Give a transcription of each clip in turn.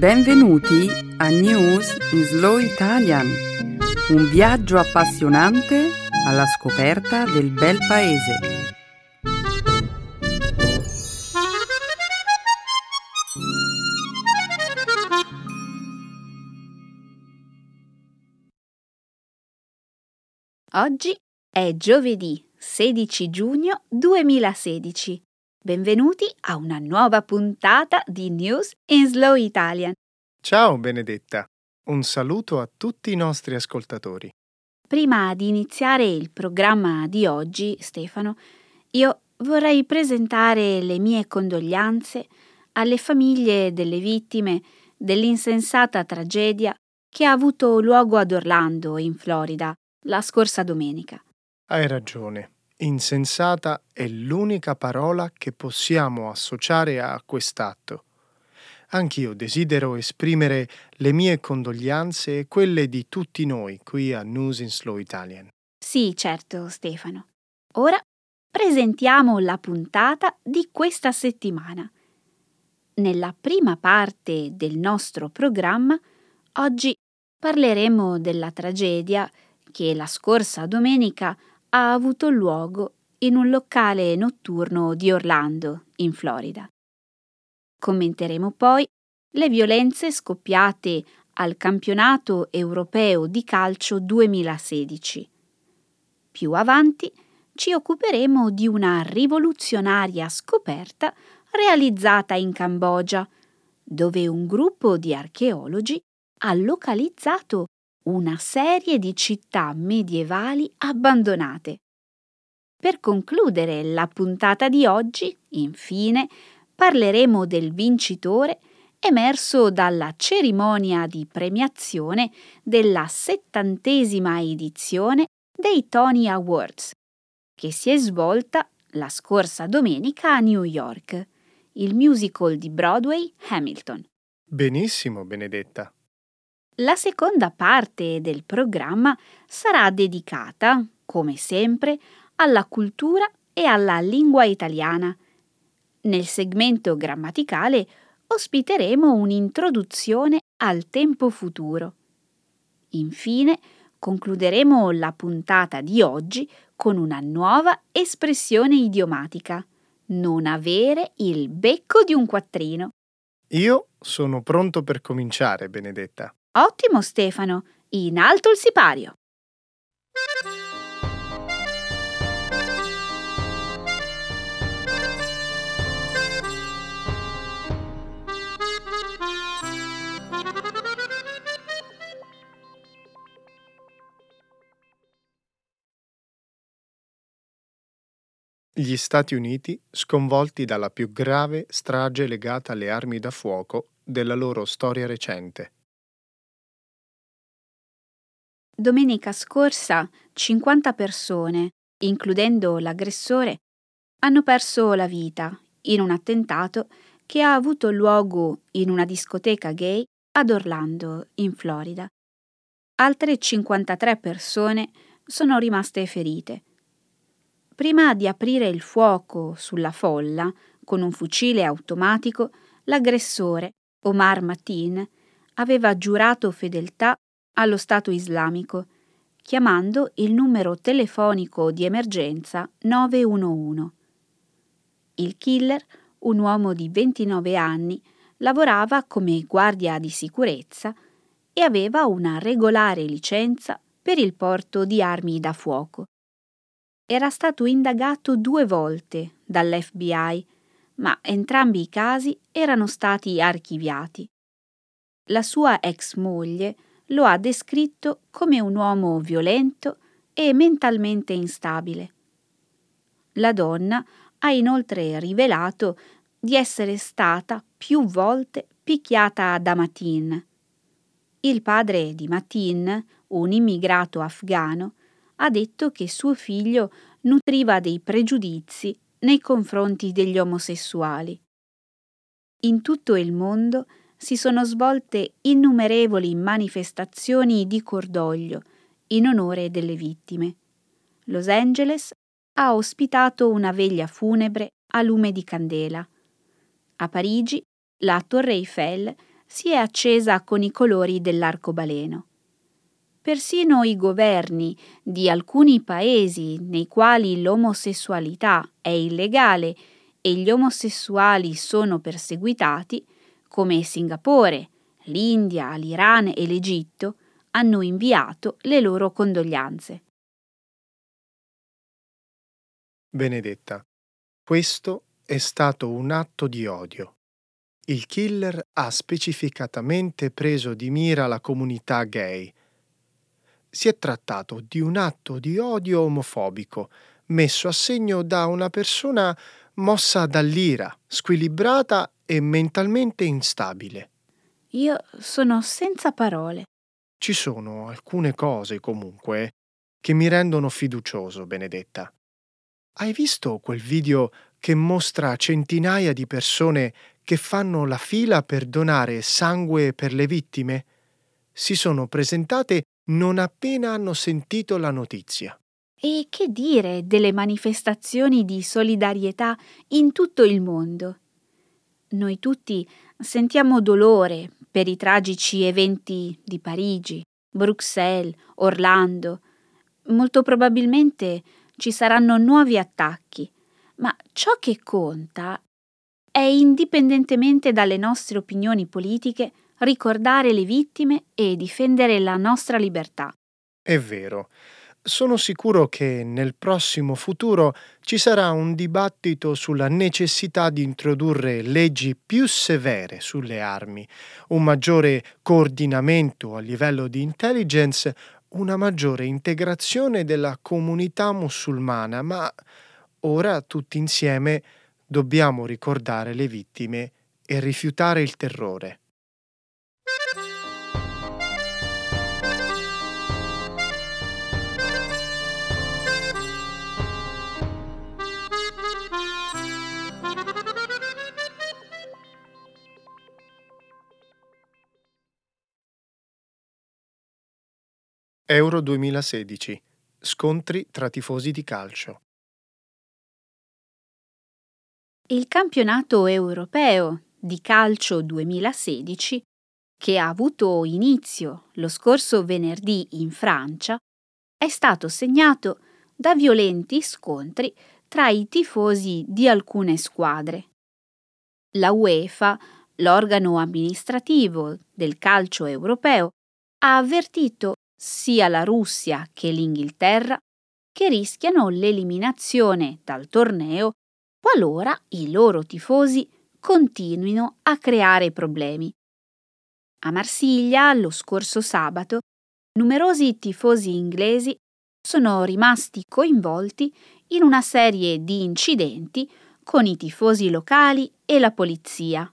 Benvenuti a News in Slow Italian, un viaggio appassionante alla scoperta del bel paese. Oggi è giovedì 16 giugno 2016. Benvenuti a una nuova puntata di News in Slow Italian. Ciao Benedetta, un saluto a tutti i nostri ascoltatori. Prima di iniziare il programma di oggi, Stefano, io vorrei presentare le mie condoglianze alle famiglie delle vittime dell'insensata tragedia che ha avuto luogo ad Orlando, in Florida, la scorsa domenica. Hai ragione. Insensata è l'unica parola che possiamo associare a quest'atto. Anch'io desidero esprimere le mie condoglianze e quelle di tutti noi qui a News in Slow Italian. Sì, certo, Stefano. Ora presentiamo la puntata di questa settimana. Nella prima parte del nostro programma, oggi parleremo della tragedia che la scorsa domenica ha avuto luogo in un locale notturno di Orlando, in Florida. Commenteremo poi le violenze scoppiate al campionato europeo di calcio 2016. Più avanti ci occuperemo di una rivoluzionaria scoperta realizzata in Cambogia, dove un gruppo di archeologi ha localizzato una serie di città medievali abbandonate. Per concludere la puntata di oggi, infine, parleremo del vincitore emerso dalla cerimonia di premiazione della settantesima edizione dei Tony Awards, che si è svolta la scorsa domenica a New York, il musical di Broadway Hamilton. Benissimo, Benedetta. La seconda parte del programma sarà dedicata, come sempre, alla cultura e alla lingua italiana. Nel segmento grammaticale ospiteremo un'introduzione al tempo futuro. Infine, concluderemo la puntata di oggi con una nuova espressione idiomatica. Non avere il becco di un quattrino. Io sono pronto per cominciare, Benedetta. Ottimo Stefano, in alto il sipario. Gli Stati Uniti, sconvolti dalla più grave strage legata alle armi da fuoco della loro storia recente. Domenica scorsa 50 persone, includendo l'aggressore, hanno perso la vita in un attentato che ha avuto luogo in una discoteca gay ad Orlando, in Florida. Altre 53 persone sono rimaste ferite. Prima di aprire il fuoco sulla folla con un fucile automatico, l'aggressore, Omar Matin, aveva giurato fedeltà allo Stato islamico, chiamando il numero telefonico di emergenza 911. Il killer, un uomo di 29 anni, lavorava come guardia di sicurezza e aveva una regolare licenza per il porto di armi da fuoco. Era stato indagato due volte dall'FBI, ma entrambi i casi erano stati archiviati. La sua ex moglie lo ha descritto come un uomo violento e mentalmente instabile. La donna ha inoltre rivelato di essere stata più volte picchiata da Matin. Il padre di Matin, un immigrato afgano, ha detto che suo figlio nutriva dei pregiudizi nei confronti degli omosessuali. In tutto il mondo si sono svolte innumerevoli manifestazioni di cordoglio in onore delle vittime. Los Angeles ha ospitato una veglia funebre a lume di candela. A Parigi la Torre Eiffel si è accesa con i colori dell'arcobaleno. Persino i governi di alcuni paesi nei quali l'omosessualità è illegale e gli omosessuali sono perseguitati, come Singapore, l'India, l'Iran e l'Egitto, hanno inviato le loro condoglianze. Benedetta, questo è stato un atto di odio. Il killer ha specificatamente preso di mira la comunità gay si è trattato di un atto di odio omofobico messo a segno da una persona mossa dall'ira, squilibrata e mentalmente instabile. Io sono senza parole. Ci sono alcune cose, comunque, che mi rendono fiducioso, Benedetta. Hai visto quel video che mostra centinaia di persone che fanno la fila per donare sangue per le vittime? Si sono presentate non appena hanno sentito la notizia. E che dire delle manifestazioni di solidarietà in tutto il mondo? Noi tutti sentiamo dolore per i tragici eventi di Parigi, Bruxelles, Orlando. Molto probabilmente ci saranno nuovi attacchi, ma ciò che conta è, indipendentemente dalle nostre opinioni politiche, ricordare le vittime e difendere la nostra libertà. È vero. Sono sicuro che nel prossimo futuro ci sarà un dibattito sulla necessità di introdurre leggi più severe sulle armi, un maggiore coordinamento a livello di intelligence, una maggiore integrazione della comunità musulmana, ma ora tutti insieme dobbiamo ricordare le vittime e rifiutare il terrore. Euro 2016. Scontri tra tifosi di calcio. Il campionato europeo di calcio 2016, che ha avuto inizio lo scorso venerdì in Francia, è stato segnato da violenti scontri tra i tifosi di alcune squadre. La UEFA, l'organo amministrativo del calcio europeo, ha avvertito sia la Russia che l'Inghilterra che rischiano l'eliminazione dal torneo qualora i loro tifosi continuino a creare problemi. A Marsiglia, lo scorso sabato, numerosi tifosi inglesi sono rimasti coinvolti in una serie di incidenti con i tifosi locali e la polizia,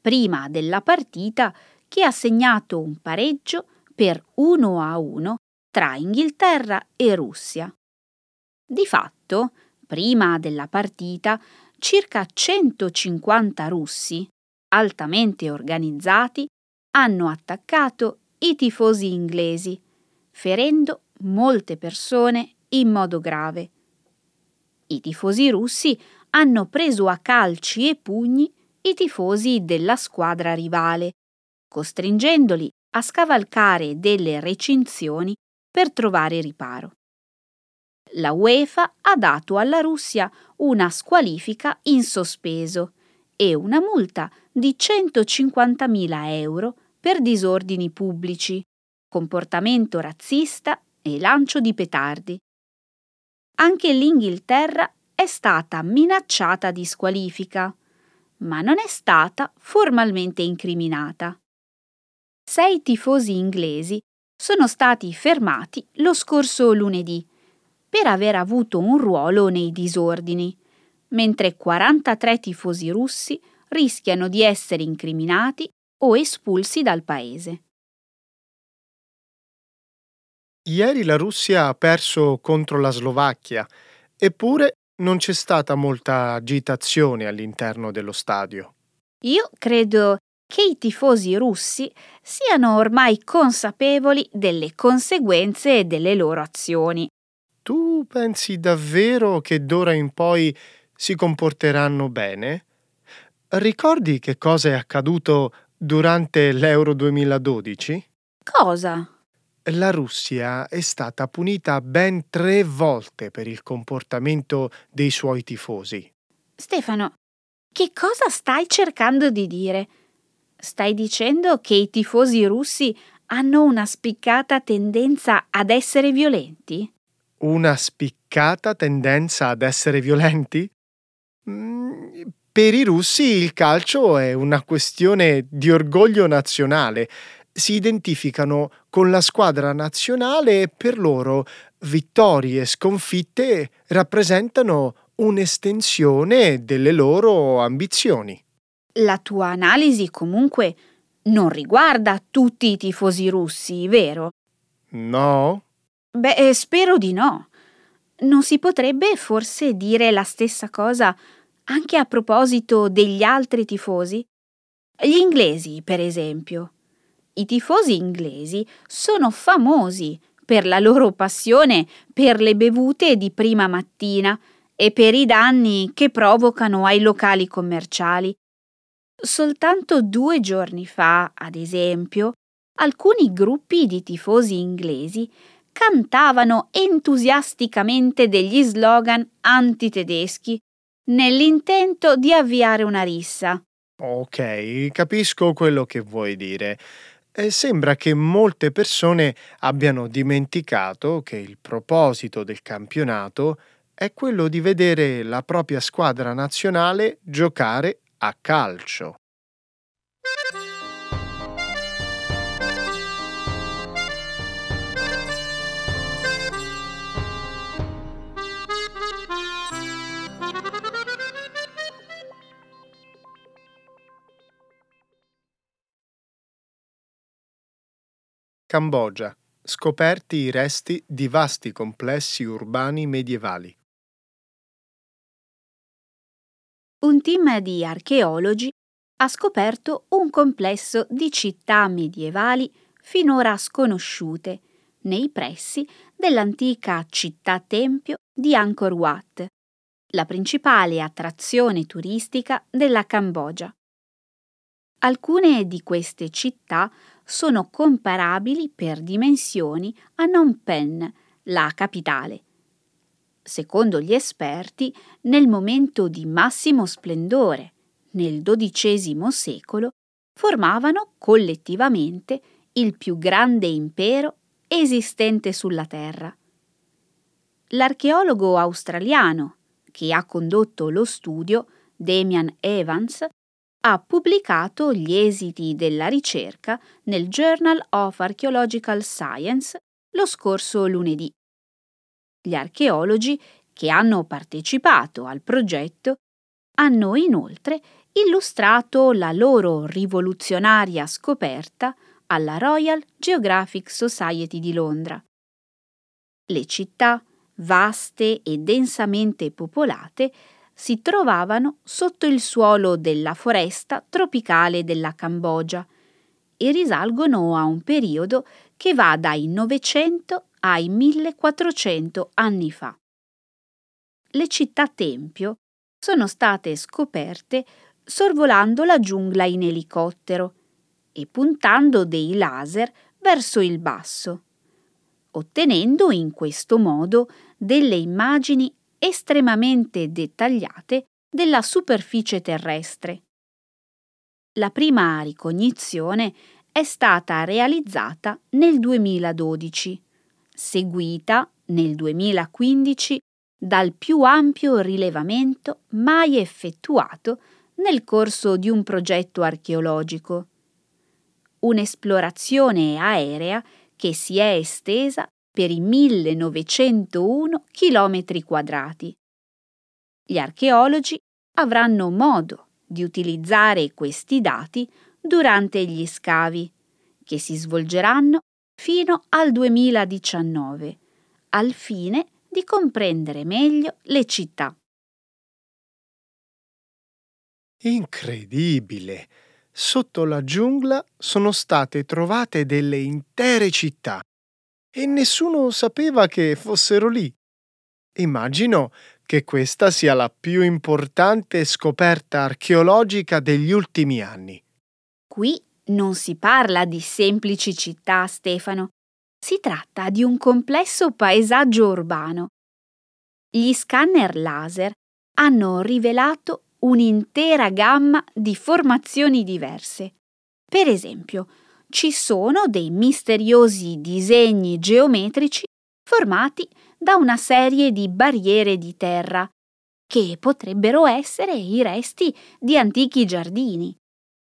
prima della partita che ha segnato un pareggio per uno a uno tra Inghilterra e Russia. Di fatto, prima della partita, circa 150 russi, altamente organizzati, hanno attaccato i tifosi inglesi, ferendo molte persone in modo grave. I tifosi russi hanno preso a calci e pugni i tifosi della squadra rivale, costringendoli a scavalcare delle recinzioni per trovare riparo. La UEFA ha dato alla Russia una squalifica in sospeso e una multa di 150.000 euro per disordini pubblici, comportamento razzista e lancio di petardi. Anche l'Inghilterra è stata minacciata di squalifica, ma non è stata formalmente incriminata sei tifosi inglesi sono stati fermati lo scorso lunedì per aver avuto un ruolo nei disordini, mentre 43 tifosi russi rischiano di essere incriminati o espulsi dal paese. Ieri la Russia ha perso contro la Slovacchia, eppure non c'è stata molta agitazione all'interno dello stadio. Io credo che i tifosi russi siano ormai consapevoli delle conseguenze delle loro azioni. Tu pensi davvero che d'ora in poi si comporteranno bene? Ricordi che cosa è accaduto durante l'Euro 2012? Cosa? La Russia è stata punita ben tre volte per il comportamento dei suoi tifosi. Stefano, che cosa stai cercando di dire? Stai dicendo che i tifosi russi hanno una spiccata tendenza ad essere violenti? Una spiccata tendenza ad essere violenti? Mm, per i russi il calcio è una questione di orgoglio nazionale si identificano con la squadra nazionale e per loro vittorie e sconfitte rappresentano un'estensione delle loro ambizioni. La tua analisi comunque non riguarda tutti i tifosi russi, vero? No? Beh, eh, spero di no. Non si potrebbe forse dire la stessa cosa anche a proposito degli altri tifosi? Gli inglesi, per esempio. I tifosi inglesi sono famosi per la loro passione per le bevute di prima mattina e per i danni che provocano ai locali commerciali. Soltanto due giorni fa, ad esempio, alcuni gruppi di tifosi inglesi cantavano entusiasticamente degli slogan antitedeschi nell'intento di avviare una rissa. Ok, capisco quello che vuoi dire. E sembra che molte persone abbiano dimenticato che il proposito del campionato è quello di vedere la propria squadra nazionale giocare a calcio. Cambogia. Scoperti i resti di vasti complessi urbani medievali. Un team di archeologi ha scoperto un complesso di città medievali finora sconosciute nei pressi dell'antica città-tempio di Angkor Wat, la principale attrazione turistica della Cambogia. Alcune di queste città sono comparabili per dimensioni a Phnom Penh, la capitale. Secondo gli esperti, nel momento di massimo splendore, nel XII secolo, formavano collettivamente il più grande impero esistente sulla Terra. L'archeologo australiano che ha condotto lo studio, Damian Evans, ha pubblicato gli esiti della ricerca nel Journal of Archaeological Science lo scorso lunedì. Gli archeologi che hanno partecipato al progetto hanno inoltre illustrato la loro rivoluzionaria scoperta alla Royal Geographic Society di Londra. Le città, vaste e densamente popolate, si trovavano sotto il suolo della foresta tropicale della Cambogia e risalgono a un periodo che va dai 900 ai 1400 anni fa. Le città-tempio sono state scoperte sorvolando la giungla in elicottero e puntando dei laser verso il basso, ottenendo in questo modo delle immagini estremamente dettagliate della superficie terrestre. La prima ricognizione è stata realizzata nel 2012, seguita nel 2015 dal più ampio rilevamento mai effettuato nel corso di un progetto archeologico. Un'esplorazione aerea che si è estesa per i 1901 km quadrati. Gli archeologi avranno modo di utilizzare questi dati durante gli scavi, che si svolgeranno fino al 2019, al fine di comprendere meglio le città. Incredibile! Sotto la giungla sono state trovate delle intere città e nessuno sapeva che fossero lì. Immagino che questa sia la più importante scoperta archeologica degli ultimi anni. Qui Non si parla di semplici città, Stefano. Si tratta di un complesso paesaggio urbano. Gli scanner laser hanno rivelato un'intera gamma di formazioni diverse. Per esempio, ci sono dei misteriosi disegni geometrici formati da una serie di barriere di terra, che potrebbero essere i resti di antichi giardini.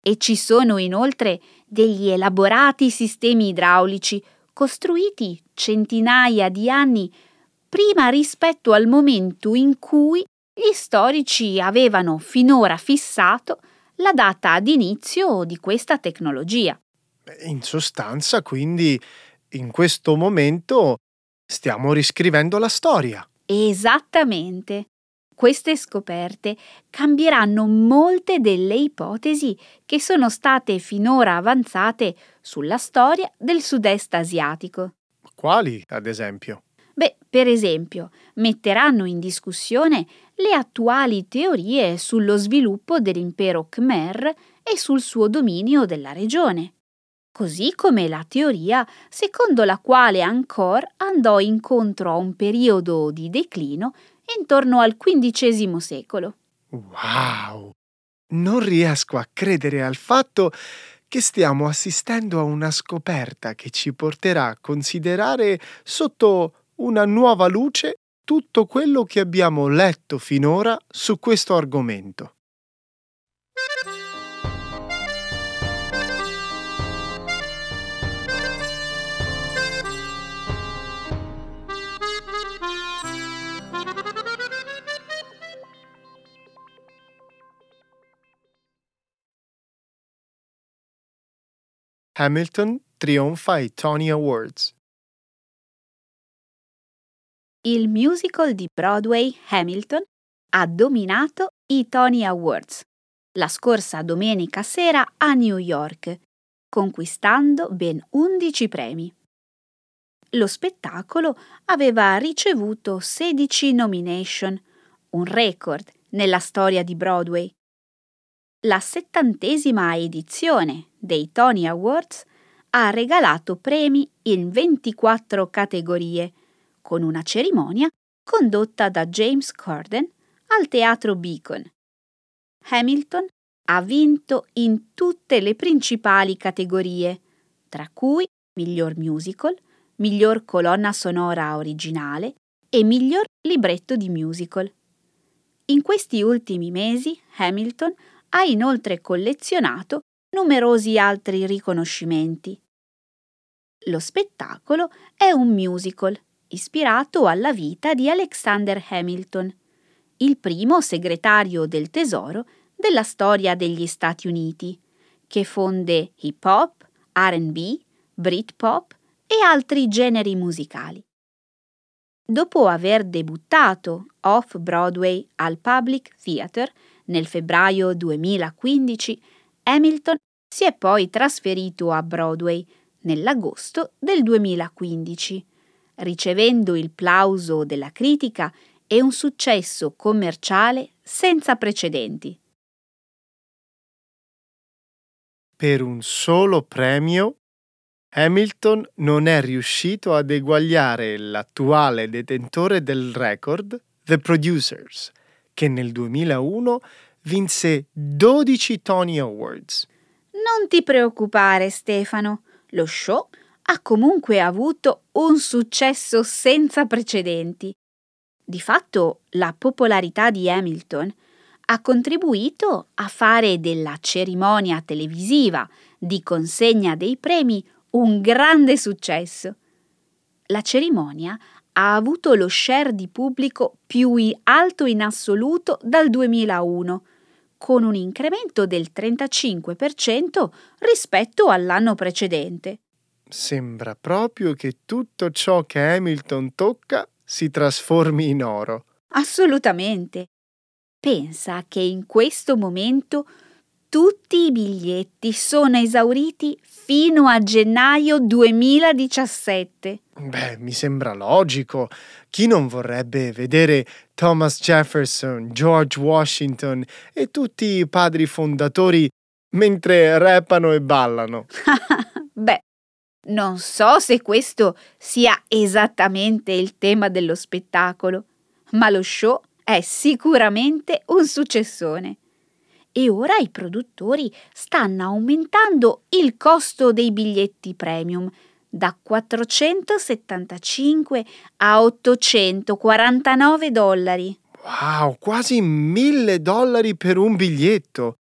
E ci sono inoltre degli elaborati sistemi idraulici costruiti centinaia di anni prima rispetto al momento in cui gli storici avevano finora fissato la data d'inizio di questa tecnologia. In sostanza, quindi, in questo momento stiamo riscrivendo la storia. Esattamente. Queste scoperte cambieranno molte delle ipotesi che sono state finora avanzate sulla storia del sud-est asiatico. Quali, ad esempio? Beh, per esempio, metteranno in discussione le attuali teorie sullo sviluppo dell'impero Khmer e sul suo dominio della regione così come la teoria secondo la quale Angkor andò incontro a un periodo di declino intorno al XV secolo. Wow! Non riesco a credere al fatto che stiamo assistendo a una scoperta che ci porterà a considerare sotto una nuova luce tutto quello che abbiamo letto finora su questo argomento. Hamilton trionfa ai Tony Awards. Il musical di Broadway Hamilton ha dominato i Tony Awards la scorsa domenica sera a New York, conquistando ben 11 premi. Lo spettacolo aveva ricevuto 16 nomination, un record nella storia di Broadway. La settantesima edizione dei Tony Awards ha regalato premi in 24 categorie, con una cerimonia condotta da James Corden al Teatro Beacon. Hamilton ha vinto in tutte le principali categorie, tra cui miglior musical, miglior colonna sonora originale e miglior libretto di musical. In questi ultimi mesi Hamilton ha inoltre collezionato numerosi altri riconoscimenti. Lo spettacolo è un musical ispirato alla vita di Alexander Hamilton, il primo segretario del Tesoro della storia degli Stati Uniti, che fonde hip hop, RB, Britpop e altri generi musicali. Dopo aver debuttato off-Broadway al Public Theatre nel febbraio 2015, Hamilton si è poi trasferito a Broadway nell'agosto del 2015, ricevendo il plauso della critica e un successo commerciale senza precedenti. Per un solo premio, Hamilton non è riuscito ad eguagliare l'attuale detentore del record, The Producers, che nel 2001 vinse 12 Tony Awards. Non ti preoccupare, Stefano. Lo show ha comunque avuto un successo senza precedenti. Di fatto, la popolarità di Hamilton ha contribuito a fare della cerimonia televisiva di consegna dei premi un grande successo. La cerimonia ha avuto lo share di pubblico più alto in assoluto dal 2001 con un incremento del 35% rispetto all'anno precedente. Sembra proprio che tutto ciò che Hamilton tocca si trasformi in oro. Assolutamente. Pensa che in questo momento tutti i biglietti sono esauriti fino a gennaio 2017. Beh, mi sembra logico. Chi non vorrebbe vedere Thomas Jefferson, George Washington e tutti i padri fondatori mentre rappano e ballano. Beh, non so se questo sia esattamente il tema dello spettacolo, ma lo show è sicuramente un successone. E ora i produttori stanno aumentando il costo dei biglietti premium da 475 a 849 dollari. Wow, quasi mille dollari per un biglietto.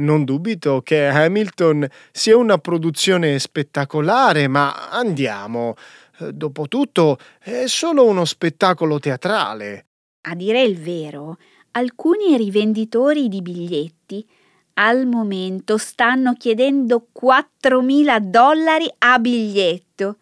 Non dubito che Hamilton sia una produzione spettacolare, ma andiamo. Dopotutto è solo uno spettacolo teatrale. A dire il vero, alcuni rivenditori di biglietti al momento stanno chiedendo 4.000 dollari a biglietto.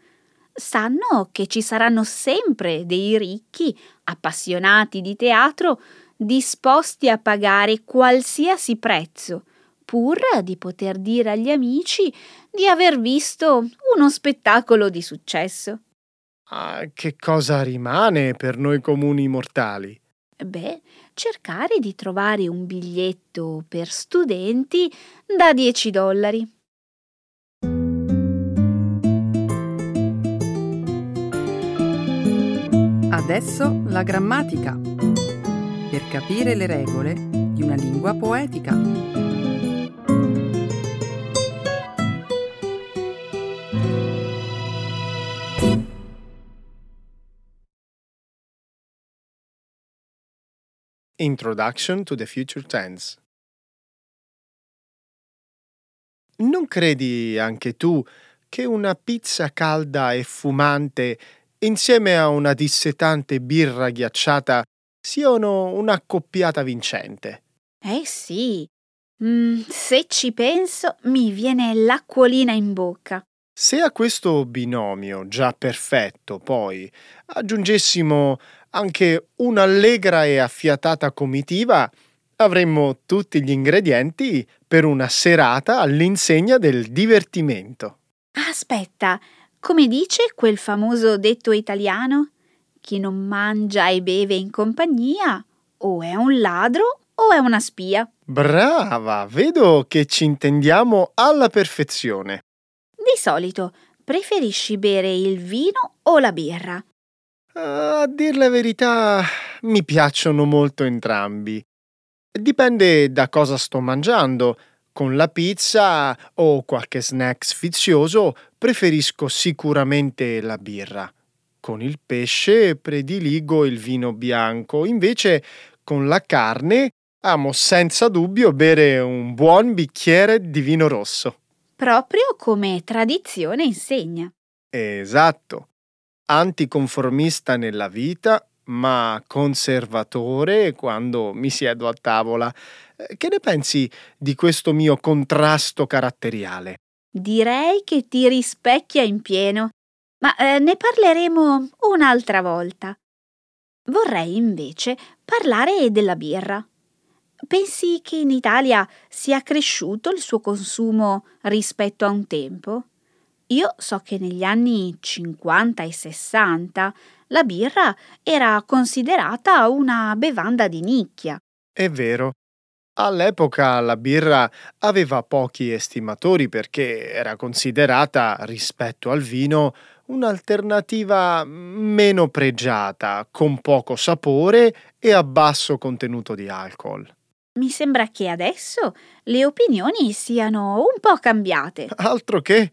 Sanno che ci saranno sempre dei ricchi, appassionati di teatro, disposti a pagare qualsiasi prezzo pur di poter dire agli amici di aver visto uno spettacolo di successo. Ah, che cosa rimane per noi comuni mortali? Beh, cercare di trovare un biglietto per studenti da 10 dollari. Adesso la grammatica. Per capire le regole di una lingua poetica. Introduction to the Future Tense. Non credi anche tu che una pizza calda e fumante insieme a una dissetante birra ghiacciata siano un'accoppiata vincente? Eh sì. Mm, se ci penso mi viene l'acquolina in bocca. Se a questo binomio già perfetto poi aggiungessimo anche un'allegra e affiatata comitiva, avremmo tutti gli ingredienti per una serata all'insegna del divertimento. Aspetta, come dice quel famoso detto italiano? Chi non mangia e beve in compagnia o è un ladro o è una spia. Brava, vedo che ci intendiamo alla perfezione. Di solito preferisci bere il vino o la birra? A dir la verità, mi piacciono molto entrambi. Dipende da cosa sto mangiando. Con la pizza o qualche snack sfizioso preferisco sicuramente la birra. Con il pesce prediligo il vino bianco, invece con la carne amo senza dubbio bere un buon bicchiere di vino rosso. Proprio come tradizione insegna. Esatto anticonformista nella vita, ma conservatore quando mi siedo a tavola. Eh, che ne pensi di questo mio contrasto caratteriale? Direi che ti rispecchia in pieno, ma eh, ne parleremo un'altra volta. Vorrei invece parlare della birra. Pensi che in Italia sia cresciuto il suo consumo rispetto a un tempo? Io so che negli anni 50 e 60 la birra era considerata una bevanda di nicchia. È vero. All'epoca la birra aveva pochi estimatori perché era considerata, rispetto al vino, un'alternativa meno pregiata, con poco sapore e a basso contenuto di alcol. Mi sembra che adesso le opinioni siano un po' cambiate. Altro che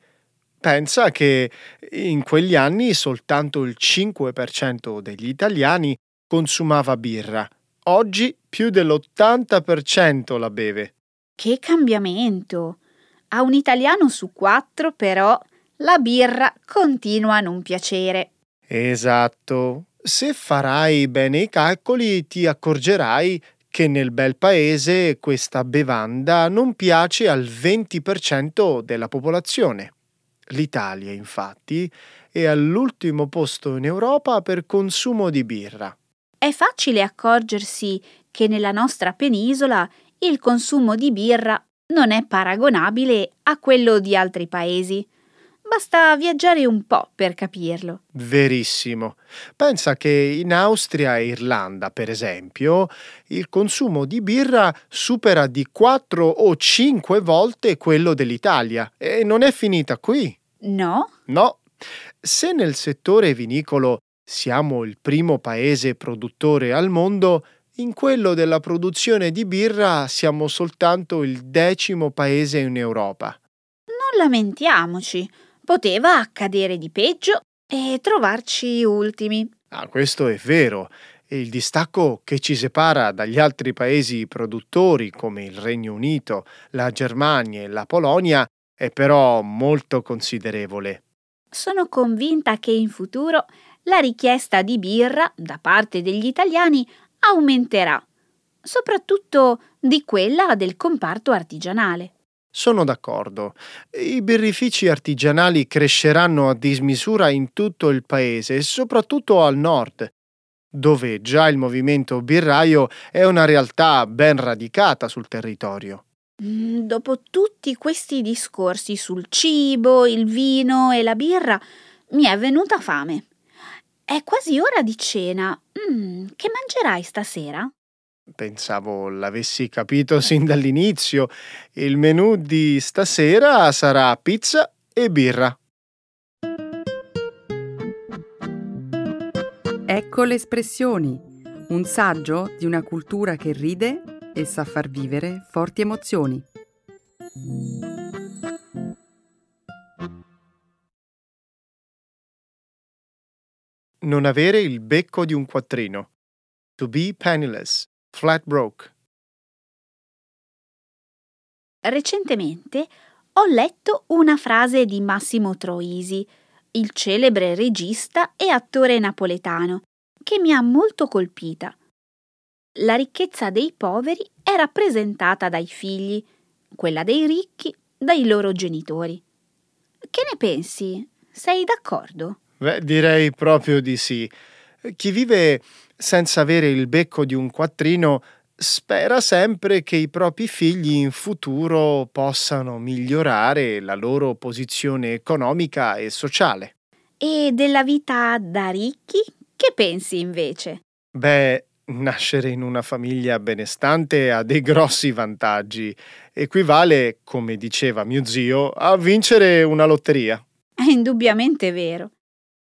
Pensa che in quegli anni soltanto il 5% degli italiani consumava birra. Oggi più dell'80% la beve. Che cambiamento! A un italiano su quattro, però, la birra continua a non piacere. Esatto. Se farai bene i calcoli, ti accorgerai che nel bel paese questa bevanda non piace al 20% della popolazione. L'Italia, infatti, è all'ultimo posto in Europa per consumo di birra. È facile accorgersi che nella nostra penisola il consumo di birra non è paragonabile a quello di altri paesi. Basta viaggiare un po' per capirlo. Verissimo. Pensa che in Austria e Irlanda, per esempio, il consumo di birra supera di 4 o 5 volte quello dell'Italia. E non è finita qui. No? No. Se nel settore vinicolo siamo il primo paese produttore al mondo, in quello della produzione di birra siamo soltanto il decimo paese in Europa. Non lamentiamoci. Poteva accadere di peggio e trovarci ultimi. Ah, questo è vero. Il distacco che ci separa dagli altri paesi produttori come il Regno Unito, la Germania e la Polonia è però molto considerevole. Sono convinta che in futuro la richiesta di birra da parte degli italiani aumenterà, soprattutto di quella del comparto artigianale. Sono d'accordo. I birrifici artigianali cresceranno a dismisura in tutto il paese soprattutto al nord, dove già il movimento birraio è una realtà ben radicata sul territorio. Mm, dopo tutti questi discorsi sul cibo, il vino e la birra, mi è venuta fame. È quasi ora di cena. Mm, che mangerai stasera? Pensavo l'avessi capito sin dall'inizio. Il menù di stasera sarà pizza e birra. Ecco le espressioni, un saggio di una cultura che ride e sa far vivere forti emozioni. Non avere il becco di un quattrino. To be penniless. Flat Broke. Recentemente ho letto una frase di Massimo Troisi, il celebre regista e attore napoletano, che mi ha molto colpita. La ricchezza dei poveri è rappresentata dai figli, quella dei ricchi dai loro genitori. Che ne pensi? Sei d'accordo? Beh, direi proprio di sì. Chi vive senza avere il becco di un quattrino spera sempre che i propri figli in futuro possano migliorare la loro posizione economica e sociale. E della vita da ricchi? Che pensi invece? Beh, nascere in una famiglia benestante ha dei grossi vantaggi. Equivale, come diceva mio zio, a vincere una lotteria. È indubbiamente vero.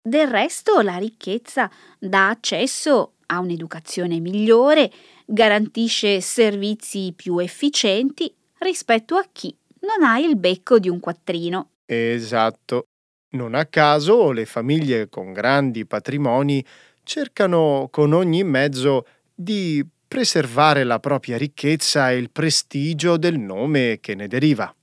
Del resto la ricchezza dà accesso a un'educazione migliore, garantisce servizi più efficienti rispetto a chi non ha il becco di un quattrino. Esatto. Non a caso le famiglie con grandi patrimoni cercano con ogni mezzo di preservare la propria ricchezza e il prestigio del nome che ne deriva.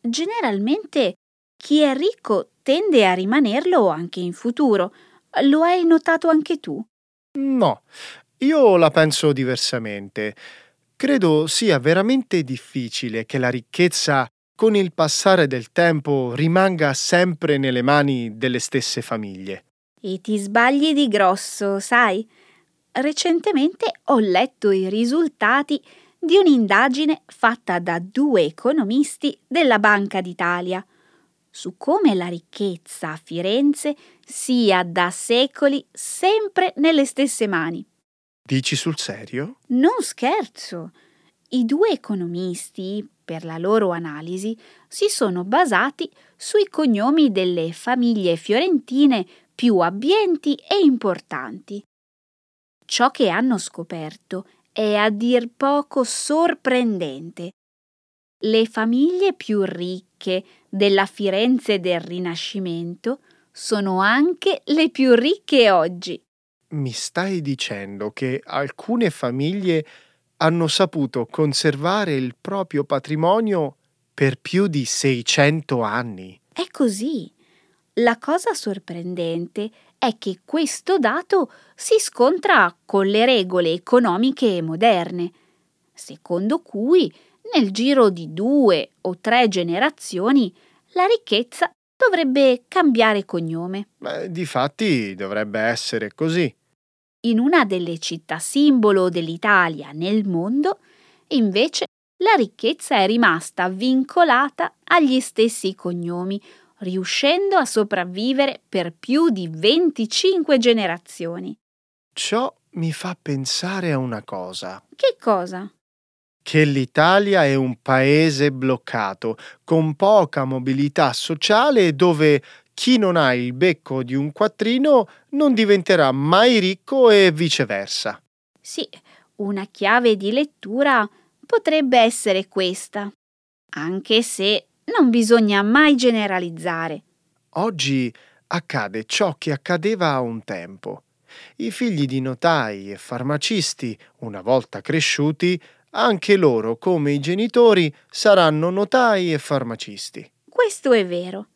Generalmente chi è ricco tende a rimanerlo anche in futuro. Lo hai notato anche tu? No, io la penso diversamente. Credo sia veramente difficile che la ricchezza con il passare del tempo rimanga sempre nelle mani delle stesse famiglie. E ti sbagli di grosso, sai? Recentemente ho letto i risultati di un'indagine fatta da due economisti della Banca d'Italia su come la ricchezza a Firenze sia da secoli sempre nelle stesse mani. Dici sul serio? Non scherzo. I due economisti, per la loro analisi, si sono basati sui cognomi delle famiglie fiorentine più abbienti e importanti. Ciò che hanno scoperto è a dir poco sorprendente. Le famiglie più ricche della Firenze del Rinascimento sono anche le più ricche oggi. Mi stai dicendo che alcune famiglie hanno saputo conservare il proprio patrimonio per più di 600 anni? È così. La cosa sorprendente è che questo dato si scontra con le regole economiche moderne, secondo cui nel giro di due o tre generazioni la ricchezza dovrebbe cambiare cognome. Beh, difatti dovrebbe essere così. In una delle città simbolo dell'Italia nel mondo, invece, la ricchezza è rimasta vincolata agli stessi cognomi, riuscendo a sopravvivere per più di 25 generazioni. Ciò mi fa pensare a una cosa. Che cosa? Che l'Italia è un paese bloccato, con poca mobilità sociale e dove chi non ha il becco di un quattrino non diventerà mai ricco e viceversa. Sì, una chiave di lettura potrebbe essere questa, anche se non bisogna mai generalizzare. Oggi accade ciò che accadeva a un tempo. I figli di notai e farmacisti, una volta cresciuti, anche loro, come i genitori, saranno notai e farmacisti. Questo è vero.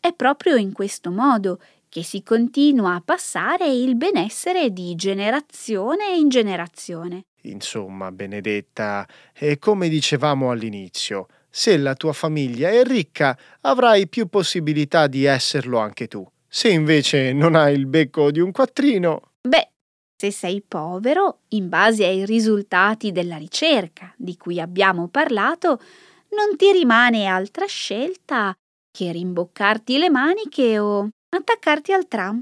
È proprio in questo modo che si continua a passare il benessere di generazione in generazione. Insomma, Benedetta, è come dicevamo all'inizio, se la tua famiglia è ricca, avrai più possibilità di esserlo anche tu. Se invece non hai il becco di un quattrino... Beh, se sei povero, in base ai risultati della ricerca di cui abbiamo parlato, non ti rimane altra scelta che rimboccarti le maniche o attaccarti al tram.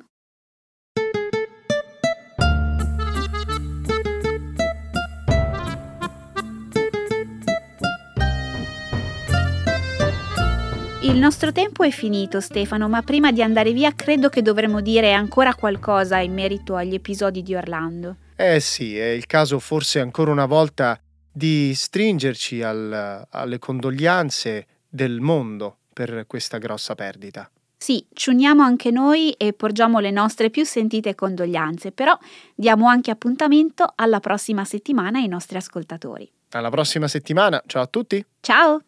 Il nostro tempo è finito, Stefano, ma prima di andare via credo che dovremmo dire ancora qualcosa in merito agli episodi di Orlando. Eh sì, è il caso forse ancora una volta di stringerci al, alle condoglianze del mondo per questa grossa perdita. Sì, ci uniamo anche noi e porgiamo le nostre più sentite condoglianze, però diamo anche appuntamento alla prossima settimana ai nostri ascoltatori. Alla prossima settimana, ciao a tutti! Ciao!